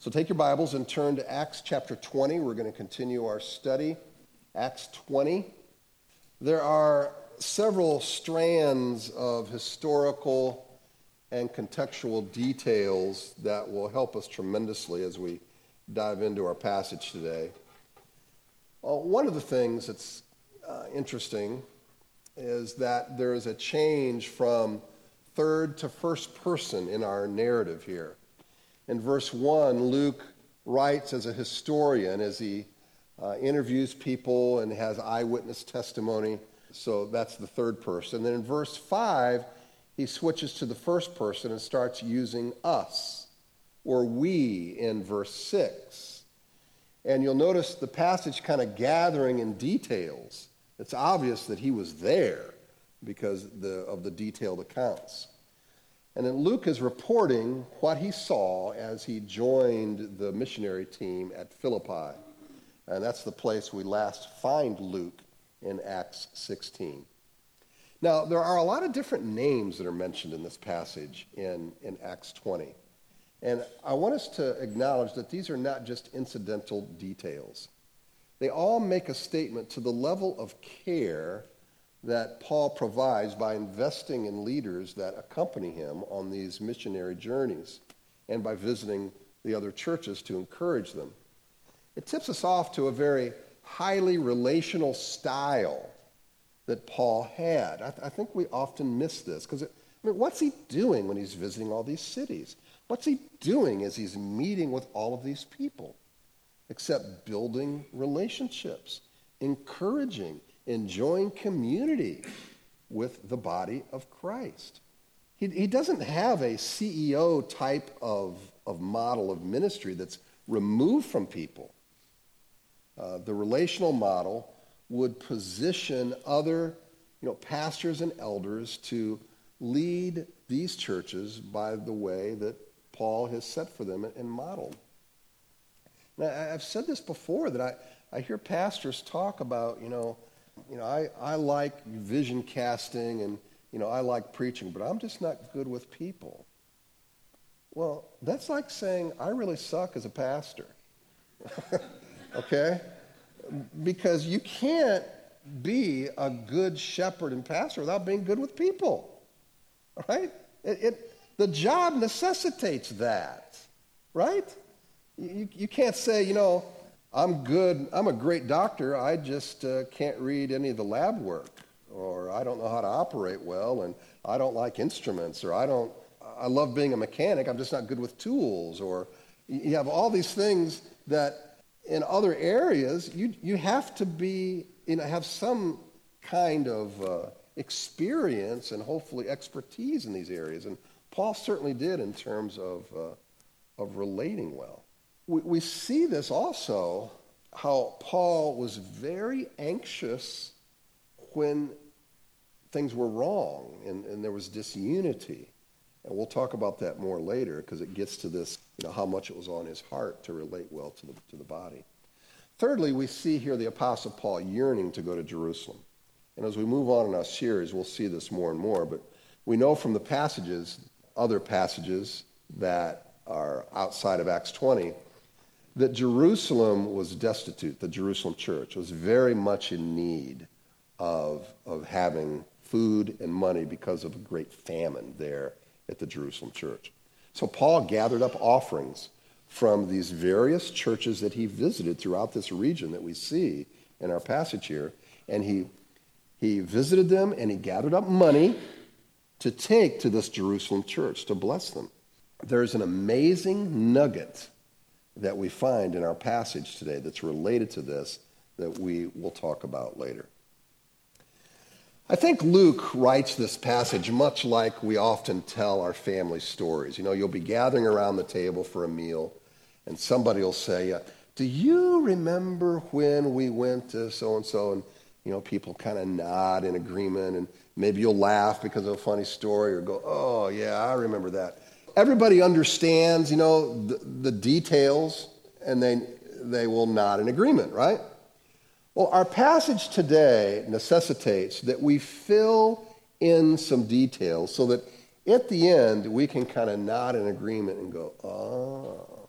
So take your Bibles and turn to Acts chapter 20. We're going to continue our study. Acts 20. There are several strands of historical and contextual details that will help us tremendously as we dive into our passage today. Uh, one of the things that's uh, interesting is that there is a change from third to first person in our narrative here. In verse 1, Luke writes as a historian as he uh, interviews people and has eyewitness testimony. So that's the third person. Then in verse 5, he switches to the first person and starts using us or we in verse 6. And you'll notice the passage kind of gathering in details. It's obvious that he was there because the, of the detailed accounts. And then Luke is reporting what he saw as he joined the missionary team at Philippi. And that's the place we last find Luke in Acts 16. Now, there are a lot of different names that are mentioned in this passage in, in Acts 20. And I want us to acknowledge that these are not just incidental details. They all make a statement to the level of care that Paul provides by investing in leaders that accompany him on these missionary journeys and by visiting the other churches to encourage them. It tips us off to a very highly relational style that Paul had. I, th- I think we often miss this because, I mean, what's he doing when he's visiting all these cities? What's he doing as he's meeting with all of these people? Except building relationships, encouraging, enjoying community with the body of Christ. He, he doesn't have a CEO type of, of model of ministry that's removed from people. Uh, the relational model would position other you know, pastors and elders to lead these churches by the way that Paul has set for them and modeled. Now, I've said this before that I, I hear pastors talk about, you know, you know, I, I like vision casting and, you know, I like preaching, but I'm just not good with people. Well, that's like saying, I really suck as a pastor. okay? Because you can't be a good shepherd and pastor without being good with people. Right? It, it, the job necessitates that. Right? You, you can't say, you know, I'm good, I'm a great doctor, I just uh, can't read any of the lab work, or I don't know how to operate well, and I don't like instruments, or I don't, I love being a mechanic, I'm just not good with tools, or you have all these things that in other areas you, you have to be, you know, have some kind of uh, experience and hopefully expertise in these areas. And Paul certainly did in terms of, uh, of relating well we, we see this also how Paul was very anxious when things were wrong and, and there was disunity. And we'll talk about that more later because it gets to this, you know, how much it was on his heart to relate well to the, to the body. Thirdly, we see here the Apostle Paul yearning to go to Jerusalem. And as we move on in our series, we'll see this more and more. But we know from the passages, other passages that are outside of Acts 20, that Jerusalem was destitute, the Jerusalem church was very much in need of, of having food and money because of a great famine there at the Jerusalem church. So Paul gathered up offerings from these various churches that he visited throughout this region that we see in our passage here, and he, he visited them and he gathered up money to take to this Jerusalem church to bless them. There's an amazing nugget that we find in our passage today that's related to this that we will talk about later. I think Luke writes this passage much like we often tell our family stories. You know, you'll be gathering around the table for a meal, and somebody will say, uh, Do you remember when we went to so and so? And, you know, people kind of nod in agreement, and maybe you'll laugh because of a funny story or go, Oh, yeah, I remember that everybody understands, you know, the, the details, and they, they will nod in agreement, right? Well, our passage today necessitates that we fill in some details so that at the end we can kind of nod in agreement and go, oh,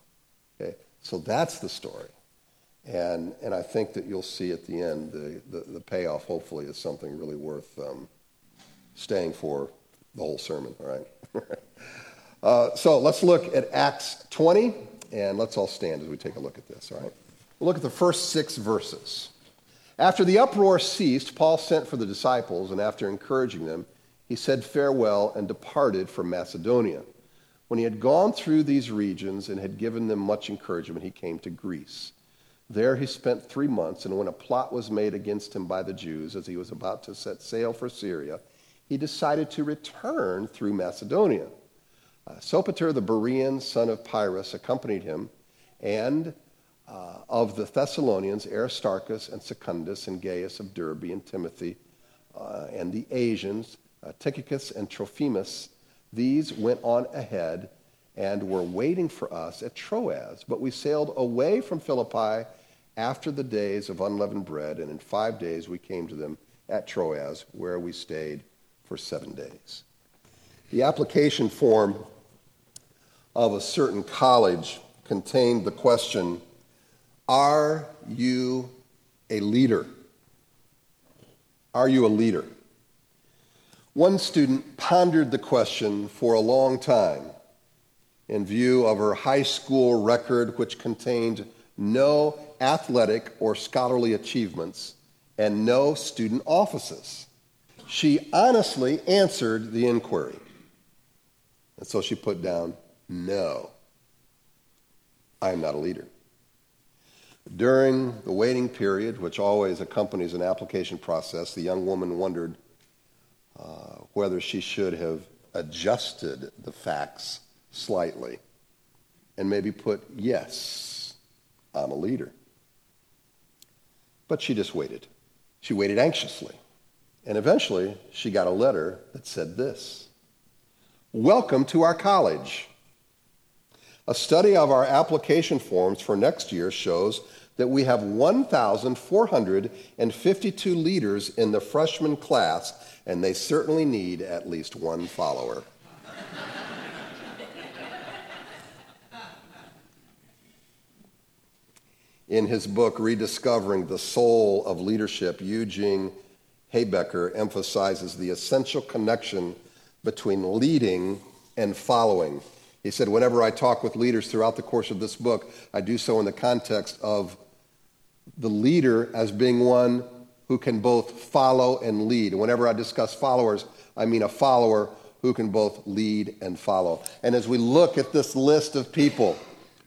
okay. So that's the story. And, and I think that you'll see at the end the, the, the payoff, hopefully, is something really worth um, staying for the whole sermon, all right? uh, so let's look at Acts 20, and let's all stand as we take a look at this, all right? We'll look at the first six verses. After the uproar ceased, Paul sent for the disciples, and after encouraging them, he said farewell and departed for Macedonia. When he had gone through these regions and had given them much encouragement, he came to Greece. There he spent three months, and when a plot was made against him by the Jews as he was about to set sail for Syria, he decided to return through Macedonia. Uh, Sopater the Berean, son of Pyrrhus, accompanied him, and uh, of the Thessalonians, Aristarchus and Secundus, and Gaius of Derbe, and Timothy, uh, and the Asians, uh, Tychicus and Trophimus, these went on ahead and were waiting for us at Troas. But we sailed away from Philippi after the days of unleavened bread, and in five days we came to them at Troas, where we stayed for seven days. The application form of a certain college contained the question Are you a leader? Are you a leader? One student pondered the question for a long time in view of her high school record, which contained no athletic or scholarly achievements, and no student offices. She honestly answered the inquiry. And so she put down, No, I am not a leader. During the waiting period, which always accompanies an application process, the young woman wondered uh, whether she should have adjusted the facts slightly and maybe put, Yes, I'm a leader. But she just waited. She waited anxiously. And eventually, she got a letter that said this Welcome to our college. A study of our application forms for next year shows that we have 1,452 leaders in the freshman class, and they certainly need at least one follower. In his book, Rediscovering the Soul of Leadership, Eugene Habecker emphasizes the essential connection between leading and following. He said, Whenever I talk with leaders throughout the course of this book, I do so in the context of the leader as being one who can both follow and lead. whenever I discuss followers, I mean a follower who can both lead and follow. And as we look at this list of people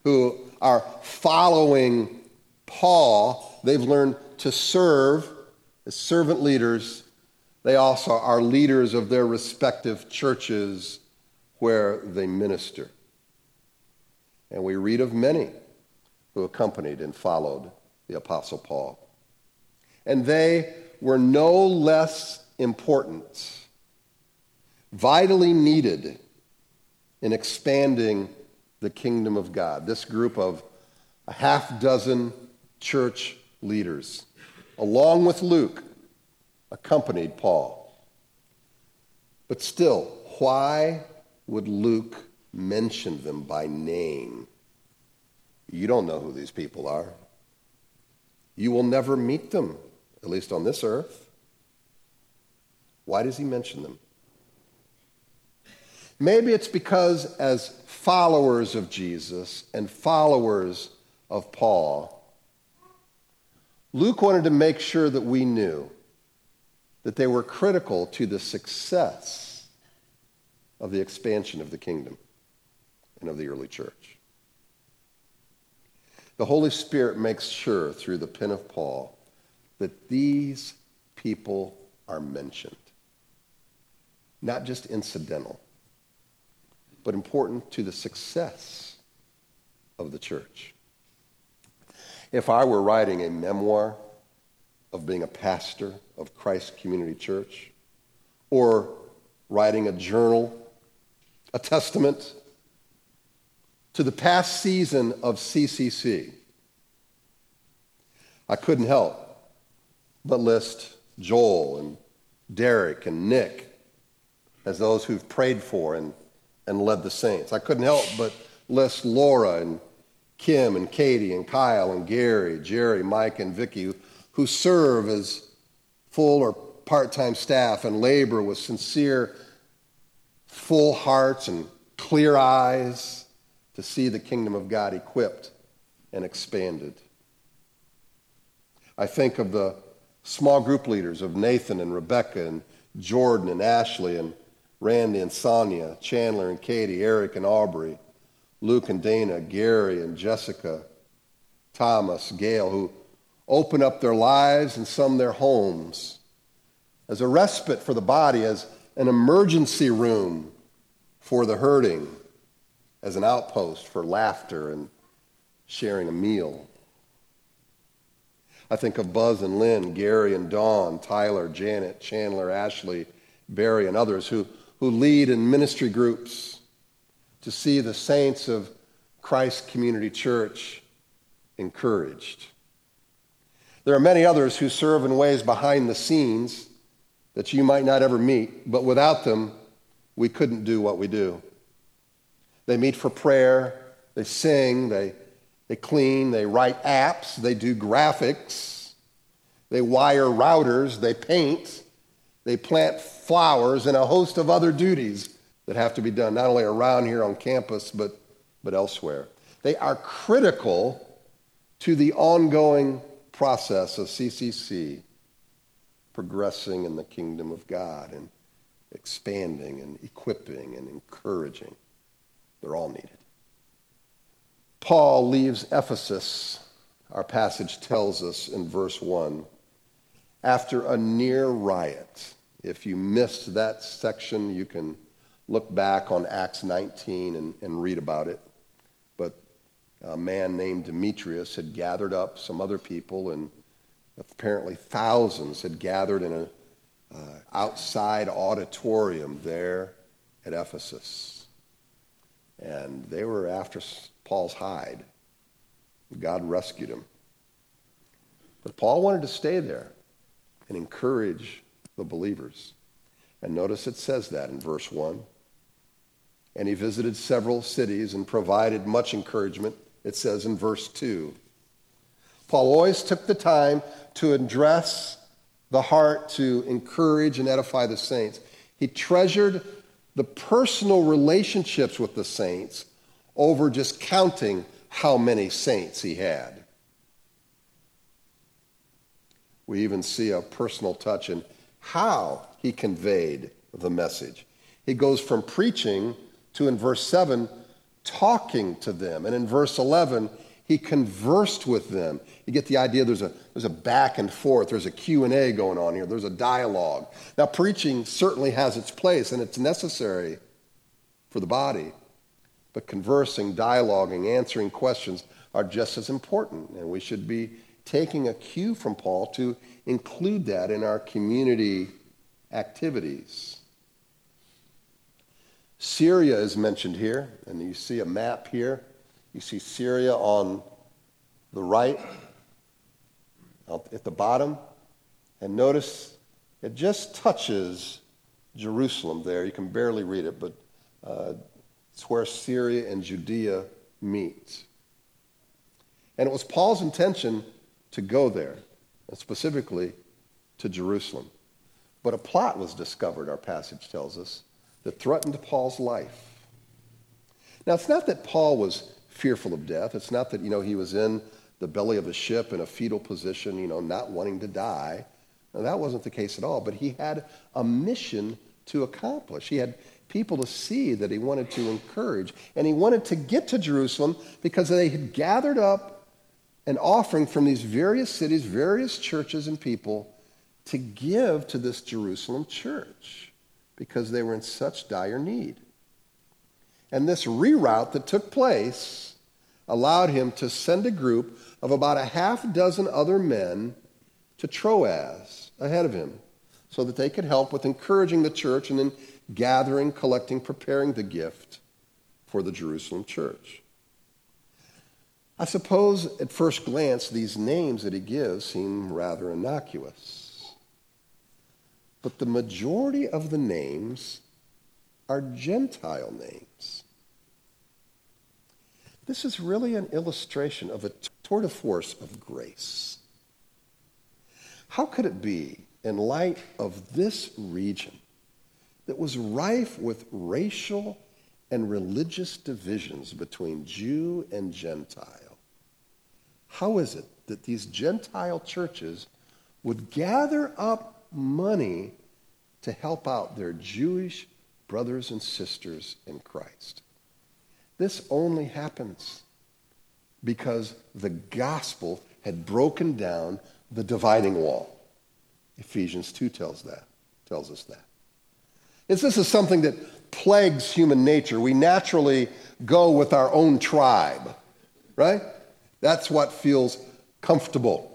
who are following Paul, they've learned to serve as servant leaders. They also are leaders of their respective churches where they minister. And we read of many who accompanied and followed the Apostle Paul. And they were no less important, vitally needed in expanding the kingdom of God. This group of a half dozen church leaders, along with Luke, accompanied Paul. But still, why would Luke mention them by name? You don't know who these people are. You will never meet them, at least on this earth. Why does he mention them? Maybe it's because, as followers of Jesus and followers of Paul, Luke wanted to make sure that we knew that they were critical to the success of the expansion of the kingdom and of the early church. The Holy Spirit makes sure through the pen of Paul that these people are mentioned. Not just incidental, but important to the success of the church. If I were writing a memoir of being a pastor of Christ Community Church, or writing a journal, a testament to the past season of CCC, I couldn't help but list Joel and Derek and Nick as those who've prayed for and, and led the saints. I couldn't help but list Laura and Kim and Katie and Kyle and Gary, Jerry, Mike, and Vicky, who serve as full or part time staff and labor with sincere, full hearts and clear eyes to see the kingdom of God equipped and expanded. I think of the small group leaders of Nathan and Rebecca and Jordan and Ashley and Randy and Sonia, Chandler and Katie, Eric and Aubrey, Luke and Dana, Gary and Jessica, Thomas, Gail, who open up their lives and some their homes as a respite for the body, as an emergency room for the hurting, as an outpost for laughter and sharing a meal. I think of Buzz and Lynn, Gary and Dawn, Tyler, Janet, Chandler, Ashley, Barry, and others who, who lead in ministry groups to see the saints of Christ Community Church encouraged. There are many others who serve in ways behind the scenes that you might not ever meet, but without them, we couldn't do what we do. They meet for prayer, they sing, they, they clean, they write apps, they do graphics, they wire routers, they paint, they plant flowers, and a host of other duties that have to be done, not only around here on campus, but, but elsewhere. They are critical to the ongoing process of CCC progressing in the kingdom of God and expanding and equipping and encouraging. They're all needed. Paul leaves Ephesus, our passage tells us in verse 1, after a near riot. If you missed that section, you can look back on Acts 19 and, and read about it. But a man named Demetrius had gathered up some other people and Apparently, thousands had gathered in an uh, outside auditorium there at Ephesus. And they were after Paul's hide. God rescued him. But Paul wanted to stay there and encourage the believers. And notice it says that in verse 1. And he visited several cities and provided much encouragement, it says in verse 2. Paul always took the time to address the heart, to encourage and edify the saints. He treasured the personal relationships with the saints over just counting how many saints he had. We even see a personal touch in how he conveyed the message. He goes from preaching to, in verse 7, talking to them. And in verse 11, he conversed with them. You get the idea there's a, there's a back and forth, there's a Q&A going on here, there's a dialogue. Now, preaching certainly has its place, and it's necessary for the body. But conversing, dialoguing, answering questions are just as important, and we should be taking a cue from Paul to include that in our community activities. Syria is mentioned here, and you see a map here. You see Syria on the right, at the bottom. And notice it just touches Jerusalem there. You can barely read it, but uh, it's where Syria and Judea meet. And it was Paul's intention to go there, and specifically to Jerusalem. But a plot was discovered, our passage tells us, that threatened Paul's life. Now, it's not that Paul was fearful of death. It's not that, you know, he was in the belly of a ship in a fetal position, you know, not wanting to die. Now, that wasn't the case at all, but he had a mission to accomplish. He had people to see that he wanted to encourage. And he wanted to get to Jerusalem because they had gathered up an offering from these various cities, various churches, and people to give to this Jerusalem church because they were in such dire need. And this reroute that took place allowed him to send a group of about a half dozen other men to Troas ahead of him so that they could help with encouraging the church and then gathering, collecting, preparing the gift for the Jerusalem church. I suppose at first glance these names that he gives seem rather innocuous. But the majority of the names are Gentile names. This is really an illustration of a tour de force of grace. How could it be, in light of this region that was rife with racial and religious divisions between Jew and Gentile, how is it that these Gentile churches would gather up money to help out their Jewish brothers and sisters in Christ? This only happens because the gospel had broken down the dividing wall. Ephesians 2 tells that, tells us that. This is something that plagues human nature. We naturally go with our own tribe, right? That's what feels comfortable.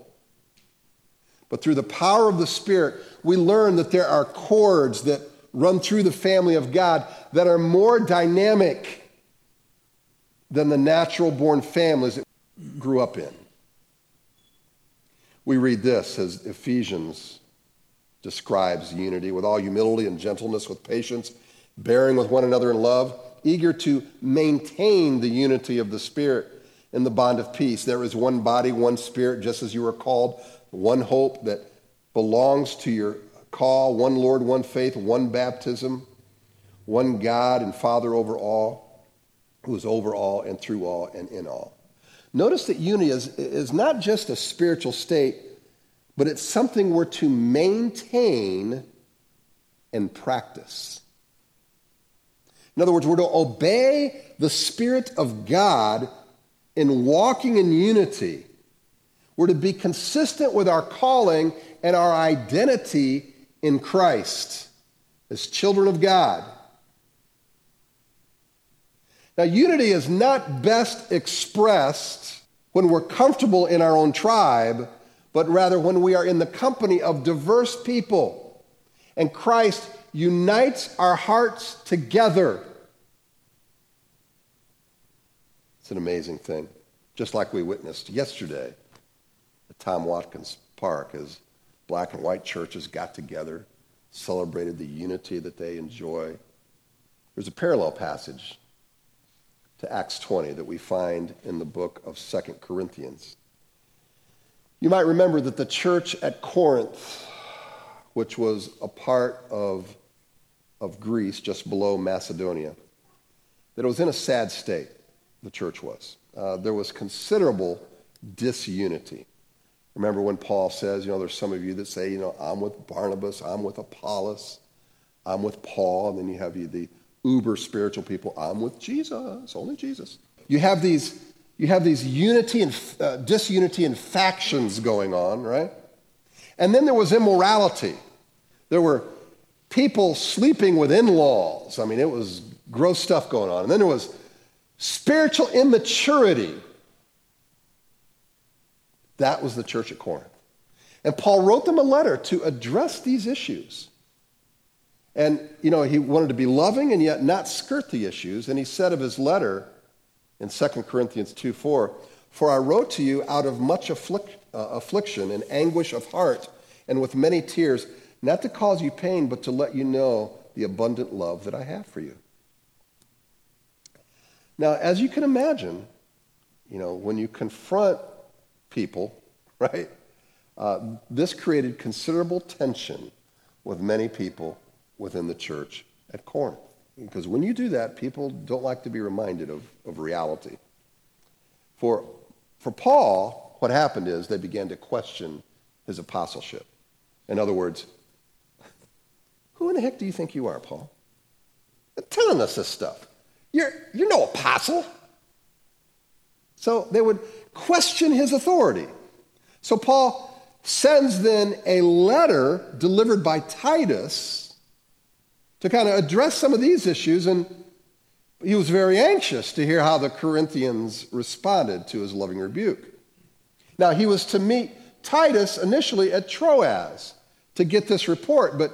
But through the power of the Spirit, we learn that there are cords that run through the family of God that are more dynamic than the natural born families that grew up in. We read this as Ephesians describes unity with all humility and gentleness, with patience, bearing with one another in love, eager to maintain the unity of the Spirit in the bond of peace. There is one body, one Spirit, just as you are called, one hope that belongs to your call, one Lord, one faith, one baptism, one God and Father over all, who is over all and through all and in all. Notice that unity is, is not just a spiritual state, but it's something we're to maintain and practice. In other words, we're to obey the Spirit of God in walking in unity. We're to be consistent with our calling and our identity in Christ as children of God. Now, unity is not best expressed when we're comfortable in our own tribe but rather when we are in the company of diverse people. And Christ unites our hearts together. It's an amazing thing. Just like we witnessed yesterday at Tom Watkins Park as black and white churches got together, celebrated the unity that they enjoy. There's a parallel passage to Acts 20 that we find in the book of Second Corinthians. You might remember that the church at Corinth, which was a part of, of Greece, just below Macedonia, that it was in a sad state, the church was. Uh, there was considerable disunity. Remember when Paul says, you know, there's some of you that say, you know, I'm with Barnabas, I'm with Apollos, I'm with Paul, and then you have you, the uber spiritual people, I'm with Jesus, only Jesus. You have these you have these unity and uh, disunity and factions going on, right? And then there was immorality. There were people sleeping with in laws. I mean, it was gross stuff going on. And then there was spiritual immaturity. That was the church at Corinth. And Paul wrote them a letter to address these issues. And, you know, he wanted to be loving and yet not skirt the issues. And he said of his letter, in 2 Corinthians 2 4. For I wrote to you out of much afflic- uh, affliction and anguish of heart and with many tears, not to cause you pain, but to let you know the abundant love that I have for you. Now, as you can imagine, you know, when you confront people, right, uh, this created considerable tension with many people within the church at Corinth. Because when you do that, people don't like to be reminded of, of reality. For, for Paul, what happened is they began to question his apostleship. In other words, who in the heck do you think you are, Paul? You're telling us this stuff. You're, you're no apostle. So they would question his authority. So Paul sends then a letter delivered by Titus to kind of address some of these issues. And he was very anxious to hear how the Corinthians responded to his loving rebuke. Now, he was to meet Titus initially at Troas to get this report, but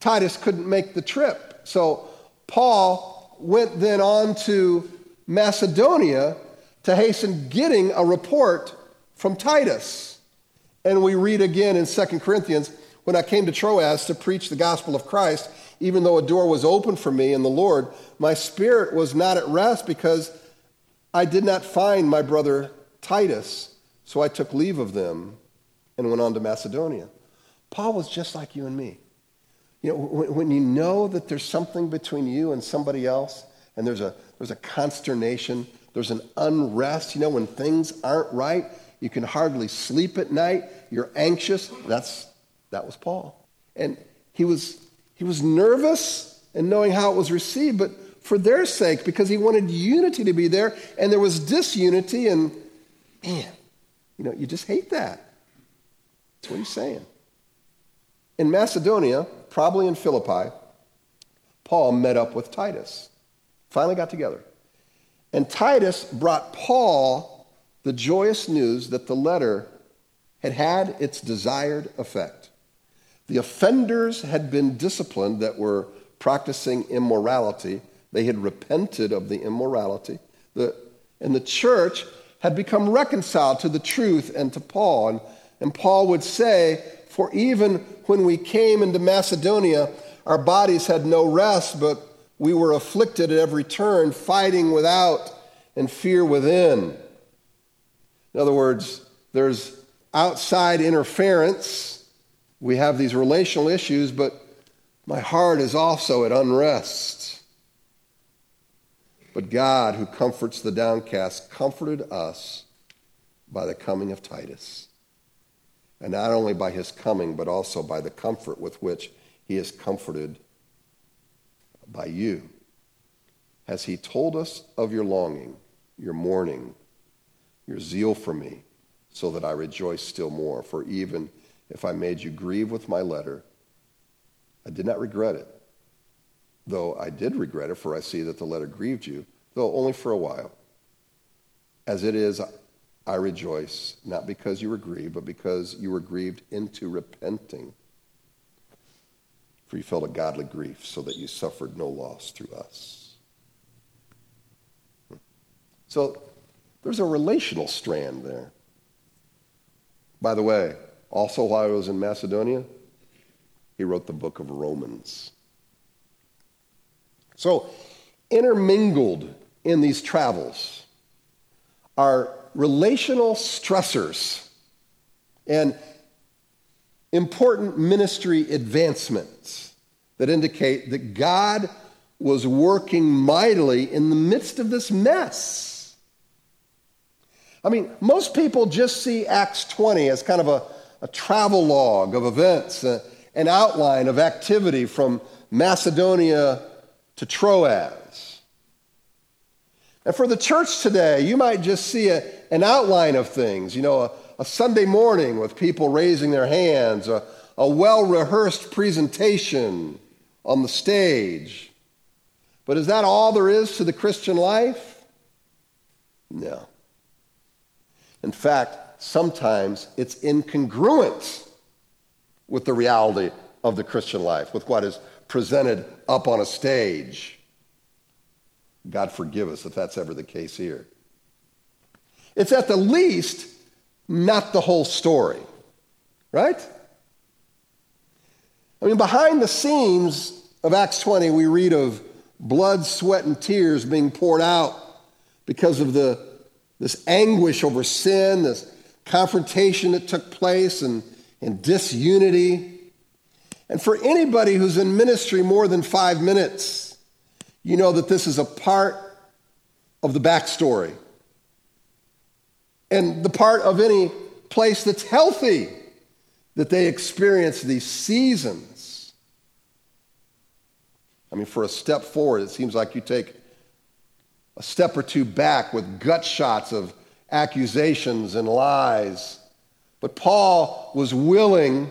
Titus couldn't make the trip. So Paul went then on to Macedonia to hasten getting a report from Titus. And we read again in 2 Corinthians when I came to Troas to preach the gospel of Christ, even though a door was open for me in the Lord, my spirit was not at rest because I did not find my brother Titus, so I took leave of them and went on to Macedonia. Paul was just like you and me. You know, when, you know that there's something between you and somebody else, and there's a, there's a consternation, there's an unrest, you know, when things aren't right, you can hardly sleep at night, you're anxious. That's, that was Paul. And he was, he was nervous and knowing how it was received, but for their sake, because he wanted unity to be there, and there was disunity, and man, you know, you just hate that. That's what he's saying. In Macedonia, probably in Philippi, Paul met up with Titus. Finally got together. And Titus brought Paul the joyous news that the letter had had its desired effect. The offenders had been disciplined that were practicing immorality. They had repented of the immorality. The, and the church had become reconciled to the truth and to Paul. And, and Paul would say, For even when we came into Macedonia, our bodies had no rest, but we were afflicted at every turn, fighting without and fear within. In other words, there's outside interference. We have these relational issues, but my heart is also at unrest. But God, who comforts the downcast, comforted us by the coming of Titus. And not only by his coming, but also by the comfort with which he is comforted by you. Has he told us of your longing, your mourning, your zeal for me, so that I rejoice still more? For even if I made you grieve with my letter, I did not regret it. Though I did regret it, for I see that the letter grieved you, though only for a while. As it is, I rejoice, not because you were grieved, but because you were grieved into repenting. For you felt a godly grief, so that you suffered no loss through us. So there's a relational strand there. By the way, also while I was in Macedonia, he wrote the book of Romans. So, intermingled in these travels are relational stressors and important ministry advancements that indicate that God was working mightily in the midst of this mess. I mean, most people just see Acts 20 as kind of a, a travel log of events. Uh, an outline of activity from Macedonia to Troas. And for the church today, you might just see a, an outline of things, you know, a, a Sunday morning with people raising their hands, a, a well rehearsed presentation on the stage. But is that all there is to the Christian life? No. In fact, sometimes it's incongruent with the reality of the Christian life, with what is presented up on a stage. God forgive us if that's ever the case here. It's at the least not the whole story, right? I mean, behind the scenes of Acts 20, we read of blood, sweat, and tears being poured out because of the, this anguish over sin, this confrontation that took place, and and disunity. And for anybody who's in ministry more than five minutes, you know that this is a part of the backstory and the part of any place that's healthy that they experience these seasons. I mean, for a step forward, it seems like you take a step or two back with gut shots of accusations and lies but Paul was willing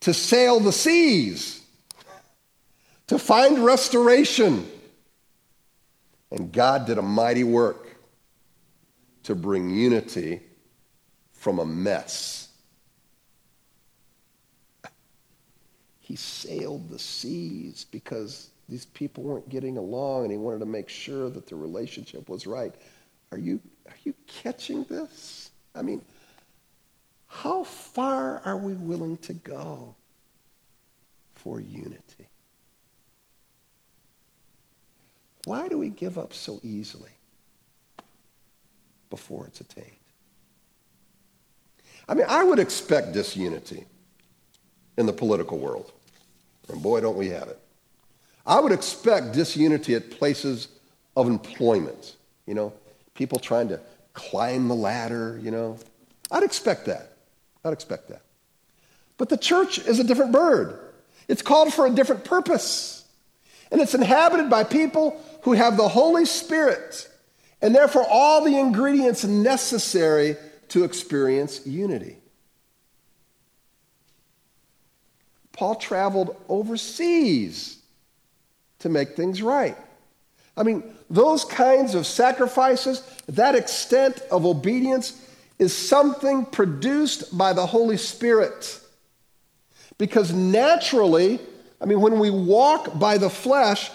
to sail the seas, to find restoration. And God did a mighty work to bring unity from a mess. He sailed the seas because these people weren't getting along and he wanted to make sure that the relationship was right. Are you, are you catching this? I mean, how far are we willing to go for unity? Why do we give up so easily? before it's attained. I mean, I would expect disunity in the political world. And boy, don't we have it. I would expect disunity at places of employment, you know, people trying to climb the ladder, you know. I'd expect that. I'd expect that. But the church is a different bird. It's called for a different purpose. And it's inhabited by people who have the Holy Spirit and therefore all the ingredients necessary to experience unity. Paul traveled overseas to make things right. I mean, those kinds of sacrifices, that extent of obedience, is something produced by the Holy Spirit. Because naturally, I mean, when we walk by the flesh,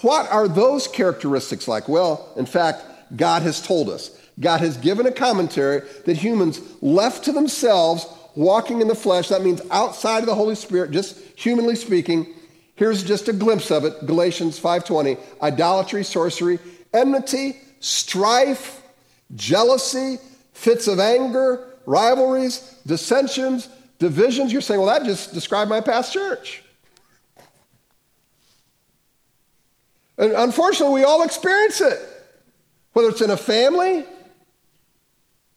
what are those characteristics like? Well, in fact, God has told us. God has given a commentary that humans left to themselves walking in the flesh, that means outside of the Holy Spirit, just humanly speaking. Here's just a glimpse of it. Galatians 5:20. Idolatry, sorcery, enmity, strife, jealousy, fits of anger, rivalries, dissensions, divisions. You're saying, well, that just described my past church. And unfortunately, we all experience it, whether it's in a family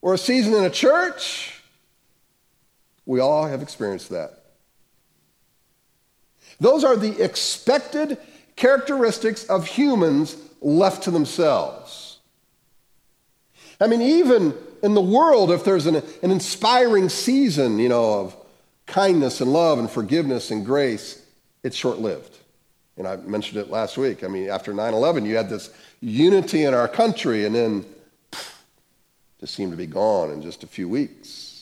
or a season in a church we all have experienced that. Those are the expected characteristics of humans left to themselves. I mean, even in the world, if there's an, an inspiring season, you know, of kindness and love and forgiveness and grace, it's short lived. And I mentioned it last week. I mean, after 9 11, you had this unity in our country, and then pff, just seemed to be gone in just a few weeks.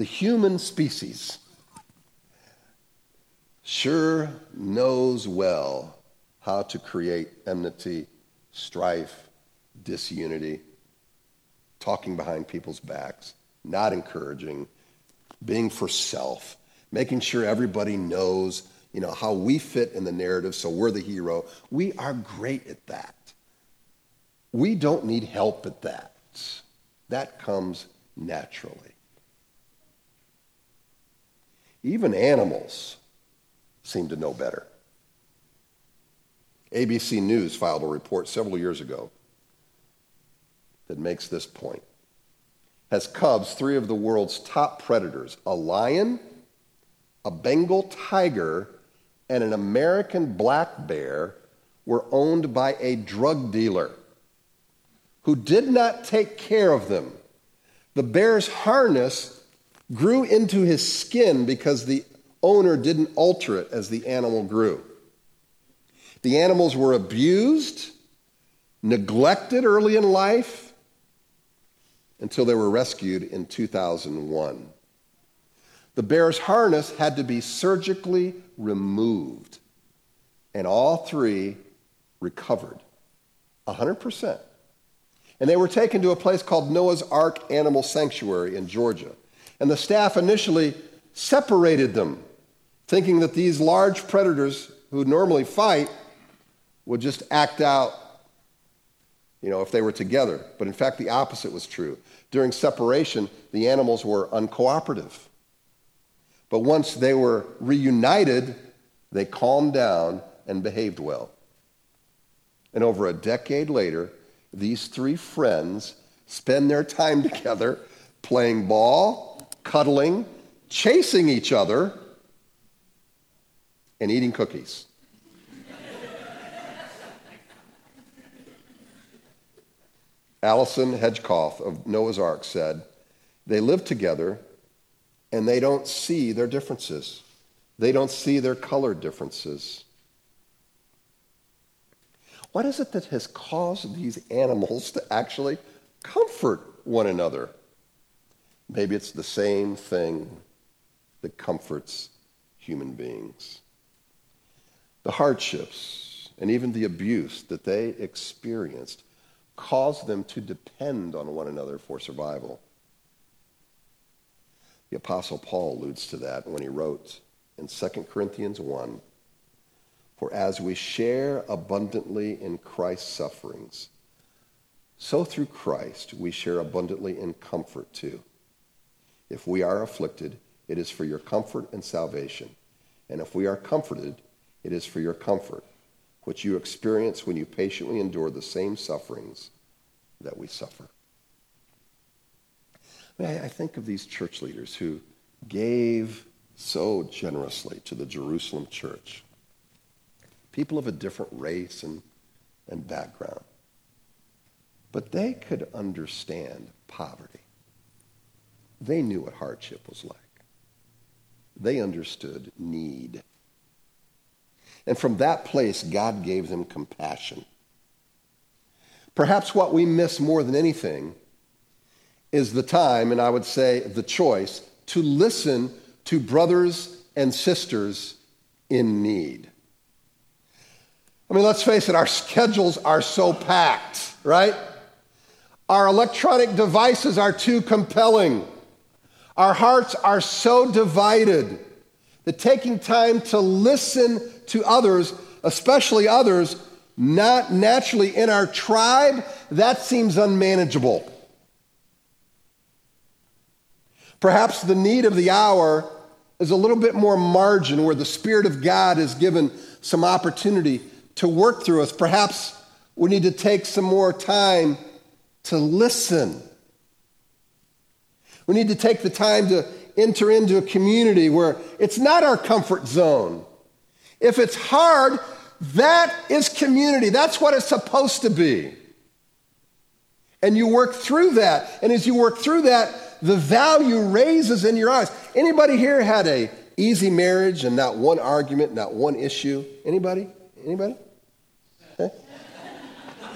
The human species sure knows well how to create enmity, strife, disunity, talking behind people's backs, not encouraging, being for self, making sure everybody knows, you know, how we fit in the narrative so we're the hero. We are great at that. We don't need help at that. That comes naturally. Even animals seem to know better. ABC News filed a report several years ago that makes this point. Has cubs three of the world's top predators a lion, a Bengal tiger, and an American black bear were owned by a drug dealer who did not take care of them. The bear's harness grew into his skin because the owner didn't alter it as the animal grew. The animals were abused, neglected early in life until they were rescued in 2001. The bear's harness had to be surgically removed, and all three recovered 100%. And they were taken to a place called Noah's Ark Animal Sanctuary in Georgia. And the staff initially separated them, thinking that these large predators who normally fight would just act out, you know, if they were together. But in fact, the opposite was true. During separation, the animals were uncooperative. But once they were reunited, they calmed down and behaved well. And over a decade later, these three friends spend their time together playing ball cuddling, chasing each other, and eating cookies. Allison Hedgecoth of Noah's Ark said, They live together and they don't see their differences. They don't see their color differences. What is it that has caused these animals to actually comfort one another? Maybe it's the same thing that comforts human beings. The hardships and even the abuse that they experienced caused them to depend on one another for survival. The Apostle Paul alludes to that when he wrote in 2 Corinthians 1 For as we share abundantly in Christ's sufferings, so through Christ we share abundantly in comfort too. If we are afflicted, it is for your comfort and salvation. And if we are comforted, it is for your comfort, which you experience when you patiently endure the same sufferings that we suffer. I think of these church leaders who gave so generously to the Jerusalem church. People of a different race and, and background. But they could understand poverty. They knew what hardship was like. They understood need. And from that place, God gave them compassion. Perhaps what we miss more than anything is the time, and I would say the choice, to listen to brothers and sisters in need. I mean, let's face it, our schedules are so packed, right? Our electronic devices are too compelling. Our hearts are so divided that taking time to listen to others, especially others not naturally in our tribe, that seems unmanageable. Perhaps the need of the hour is a little bit more margin where the Spirit of God is given some opportunity to work through us. Perhaps we need to take some more time to listen. We need to take the time to enter into a community where it's not our comfort zone. If it's hard, that is community. That's what it's supposed to be. And you work through that. And as you work through that, the value raises in your eyes. Anybody here had a easy marriage and not one argument, not one issue? Anybody? Anybody?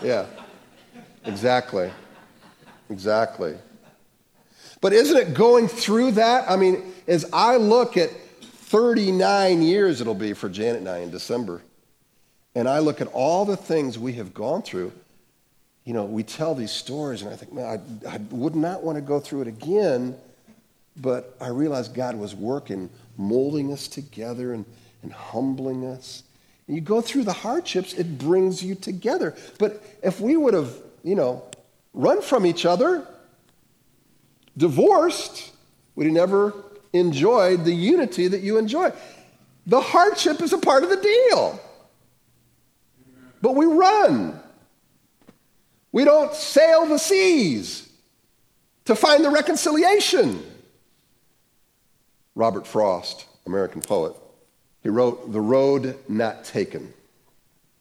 Yeah. Exactly. Exactly. But isn't it going through that? I mean, as I look at 39 years it'll be for Janet and I in December, and I look at all the things we have gone through, you know, we tell these stories, and I think, man, I, I would not want to go through it again. But I realized God was working, molding us together and, and humbling us. And you go through the hardships, it brings you together. But if we would have, you know, run from each other, divorced, we'd have never enjoyed the unity that you enjoy. The hardship is a part of the deal. But we run. We don't sail the seas to find the reconciliation. Robert Frost, American poet, he wrote, The Road Not Taken.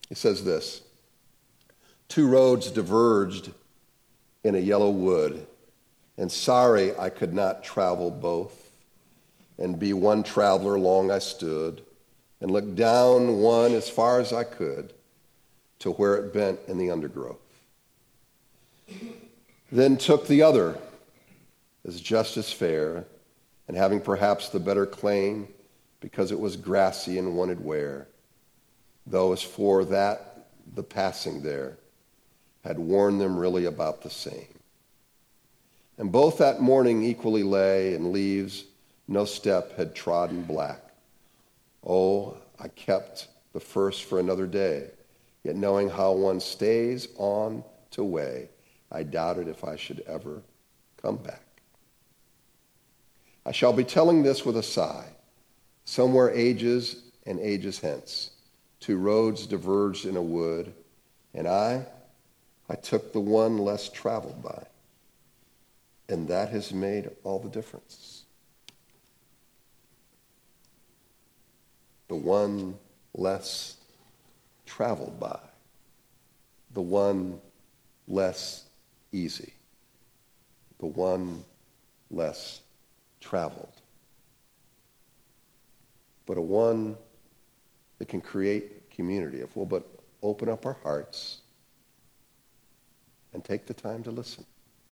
He says this Two roads diverged in a yellow wood, and sorry I could not travel both. And be one traveler long I stood, and looked down one as far as I could to where it bent in the undergrowth then took the other as just as fair, and having perhaps the better claim because it was grassy and wanted wear, though as for that the passing there had warned them really about the same. And both that morning equally lay, and leaves no step had trodden black. Oh, I kept the first for another day, yet knowing how one stays on to way I doubted if I should ever come back. I shall be telling this with a sigh. Somewhere ages and ages hence, two roads diverged in a wood, and I, I took the one less traveled by. And that has made all the difference. The one less traveled by. The one less easy, the one less traveled, but a one that can create community if we'll but open up our hearts and take the time to listen.